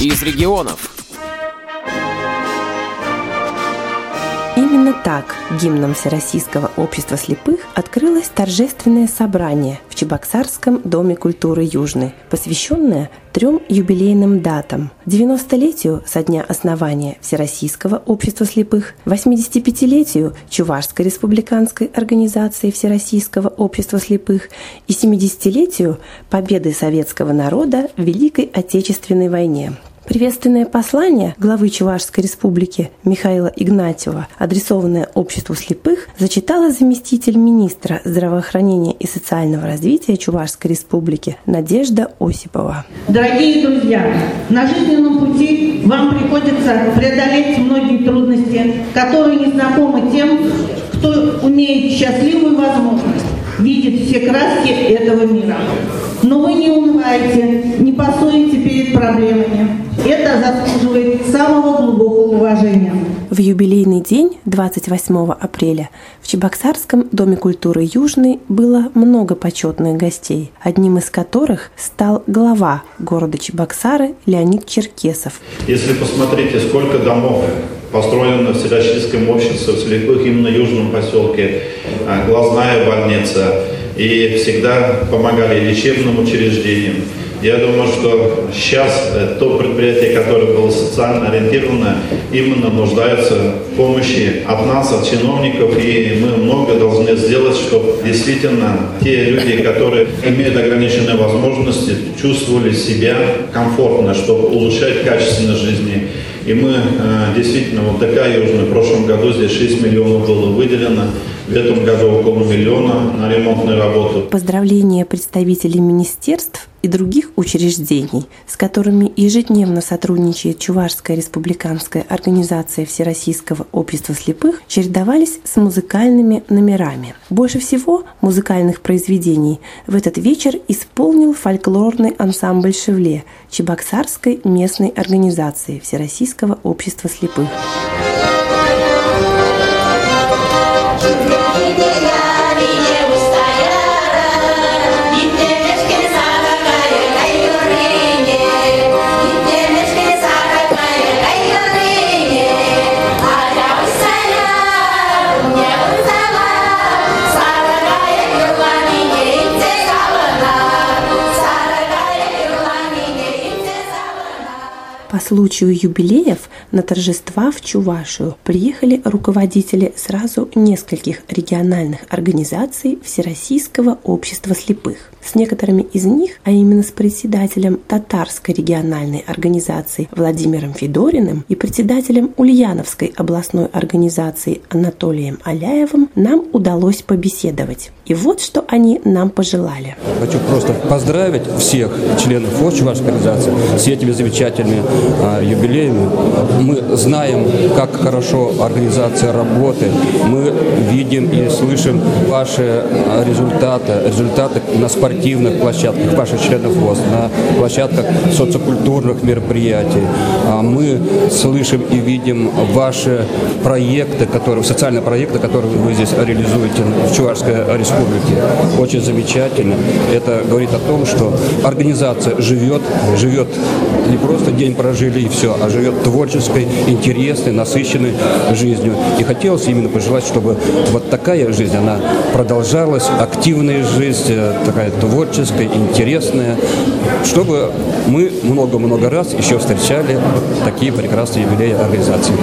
из регионов. Именно так гимном Всероссийского общества слепых открылось торжественное собрание в Чебоксарском доме культуры Южный, посвященное трем юбилейным датам. 90-летию со дня основания Всероссийского общества слепых, 85-летию Чувашской республиканской организации Всероссийского общества слепых и 70-летию победы советского народа в Великой Отечественной войне. Приветственное послание главы Чувашской республики Михаила Игнатьева, адресованное обществу слепых, зачитала заместитель министра здравоохранения и социального развития Чувашской республики Надежда Осипова. Дорогие друзья, на жизненном пути вам приходится преодолеть многие трудности, которые не знакомы тем, кто умеет счастливую возможность видеть все краски этого мира. Но вы не унывайте, не пасуете перед проблемами. Это заслуживает самого глубокого уважения. В юбилейный день, 28 апреля, в Чебоксарском Доме культуры «Южный» было много почетных гостей, одним из которых стал глава города Чебоксары Леонид Черкесов. Если посмотрите, сколько домов построено в Всероссийском обществе слепых именно в Южном поселке, а, глазная больница, и всегда помогали лечебным учреждениям. Я думаю, что сейчас э, то предприятие, которое было социально ориентировано, именно нуждается в помощи от нас, от чиновников, и мы много должны сделать, чтобы действительно те люди, которые имеют ограниченные возможности, чувствовали себя комфортно, чтобы улучшать качественность жизни. И мы э, действительно, вот такая Южная, в прошлом году здесь 6 миллионов было выделено, в этом году около миллиона на ремонтные работы. Поздравления представителей министерств и других учреждений, с которыми ежедневно сотрудничает Чувашская республиканская организация Всероссийского общества слепых, чередовались с музыкальными номерами. Больше всего музыкальных произведений в этот вечер исполнил фольклорный ансамбль «Шевле» Чебоксарской местной организации Всероссийского общества слепых. Случаю юбилеев на торжества в Чувашию приехали руководители сразу нескольких региональных организаций Всероссийского общества слепых. С некоторыми из них, а именно с председателем Татарской региональной организации Владимиром Федориным и председателем Ульяновской областной организации Анатолием Аляевым, нам удалось побеседовать. И вот что они нам пожелали. Хочу просто поздравить всех членов ФОС Чувашской организации с этими замечательными юбилеями. Мы знаем, как хорошо организация работает. Мы видим и слышим ваши а, результаты, результаты на спортивных площадках, ваших членов ВОЗ, на площадках социокультурных мероприятий. А мы слышим и видим ваши проекты, которые, социальные проекты, которые вы здесь реализуете в Чувашской республике. Очень замечательно. Это говорит о том, что организация живет, живет не просто день прожили и все, а живет творческой, интересной, насыщенной жизнью. И хотелось именно пожелать, чтобы вот такая жизнь, она продолжалась, активная жизнь, э, такая творческая, интересная, чтобы мы много-много раз еще встречали такие прекрасные юбилеи организации.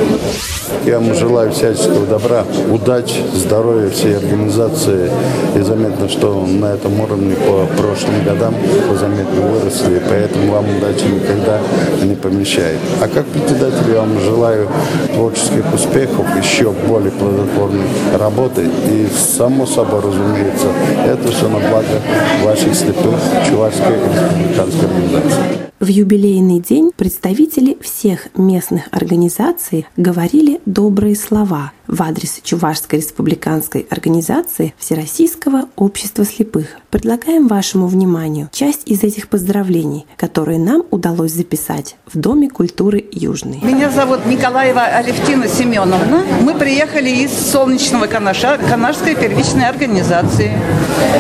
Я вам желаю всяческого добра, удачи, здоровья всей организации. И заметно, что на этом уровне по прошлым годам вы заметно выросли, поэтому вам удачи никогда не помещает. А как председатель я вам желаю творческих успехов, еще более плодотворной работы. И само собой, разумеется, это все на благо ваших слепых Чувашской республиканской организации. В юбилейный день представители всех местных организаций говорили добрые слова в адрес Чувашской республиканской организации Всероссийского общества слепых. Предлагаем вашему вниманию часть из этих поздравлений, которые нам удалось записать в Доме культуры Южный. Меня зовут Николаева Алевтина Семеновна. Мы приехали из солнечного Канаша, Канашской первичной организации.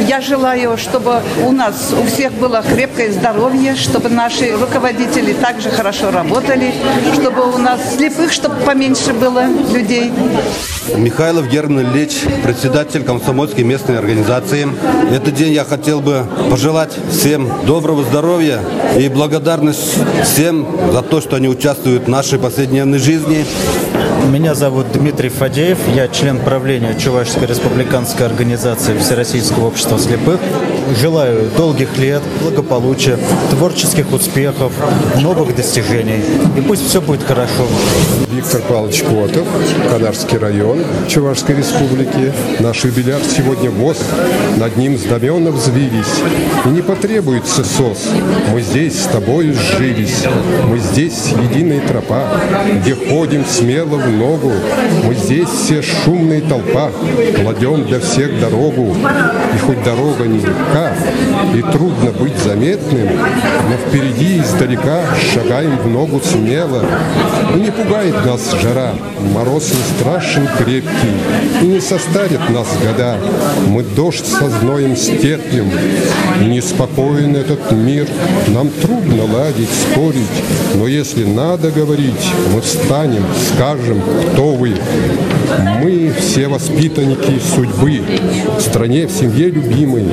Я желаю, чтобы у нас у всех было крепкое здоровье, чтобы наши руководители также хорошо работали, чтобы у нас слепых, чтобы поменьше было людей. Михайлов Герман Ильич, председатель комсомольской местной организации. Этот день я хотел бы пожелать всем доброго здоровья и благодарность всем за то, что они участвуют в нашей повседневной жизни. Меня зовут Дмитрий Фадеев, я член правления Чувашской республиканской организации Всероссийского общества слепых. Желаю долгих лет, благополучия, творческих успехов, новых достижений. И пусть все будет хорошо. Виктор Павлович Котов, Канарский район Чувашской республики. Наш юбиляр сегодня ВОЗ. Над ним знамена взвились. И не потребуется сос. Мы здесь с тобой сжились. Мы здесь единая тропа, где ходим смело в ногу. Мы здесь все шумная толпа, кладем для всех дорогу. И хоть дорога нелегка, и трудно быть заметным, но впереди издалека шагаем в ногу смело. И не пугает нас жара, мороз не страшен крепкий, и не состарят нас года. Мы дождь со зноем стерпим, и неспокоен этот мир. Нам трудно ладить, спорить, но если надо говорить, мы встанем, скажем, кто вы. Мы все воспитанники судьбы, в стране, в семье любимой.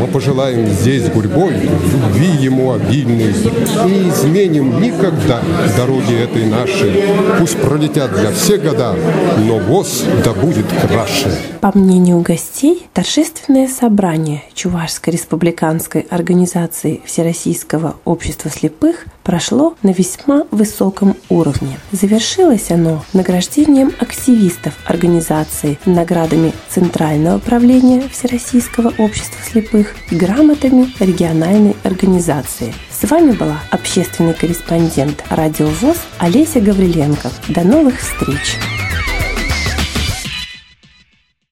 Мы пожелаем здесь гурьбой любви ему обильной и изменим никогда дороги этой нашей. Пусть пролетят для всех года, но ВОЗ да будет краше. По мнению гостей, торжественное собрание Чувашской республиканской организации Всероссийского общества слепых прошло на весьма высоком уровне. Завершилось оно награждением активистов организации наградами Центрального правления Всероссийского общества слепых и грамотами региональной организации. С вами была общественный корреспондент Радио ВОЗ Олеся Гавриленко. До новых встреч!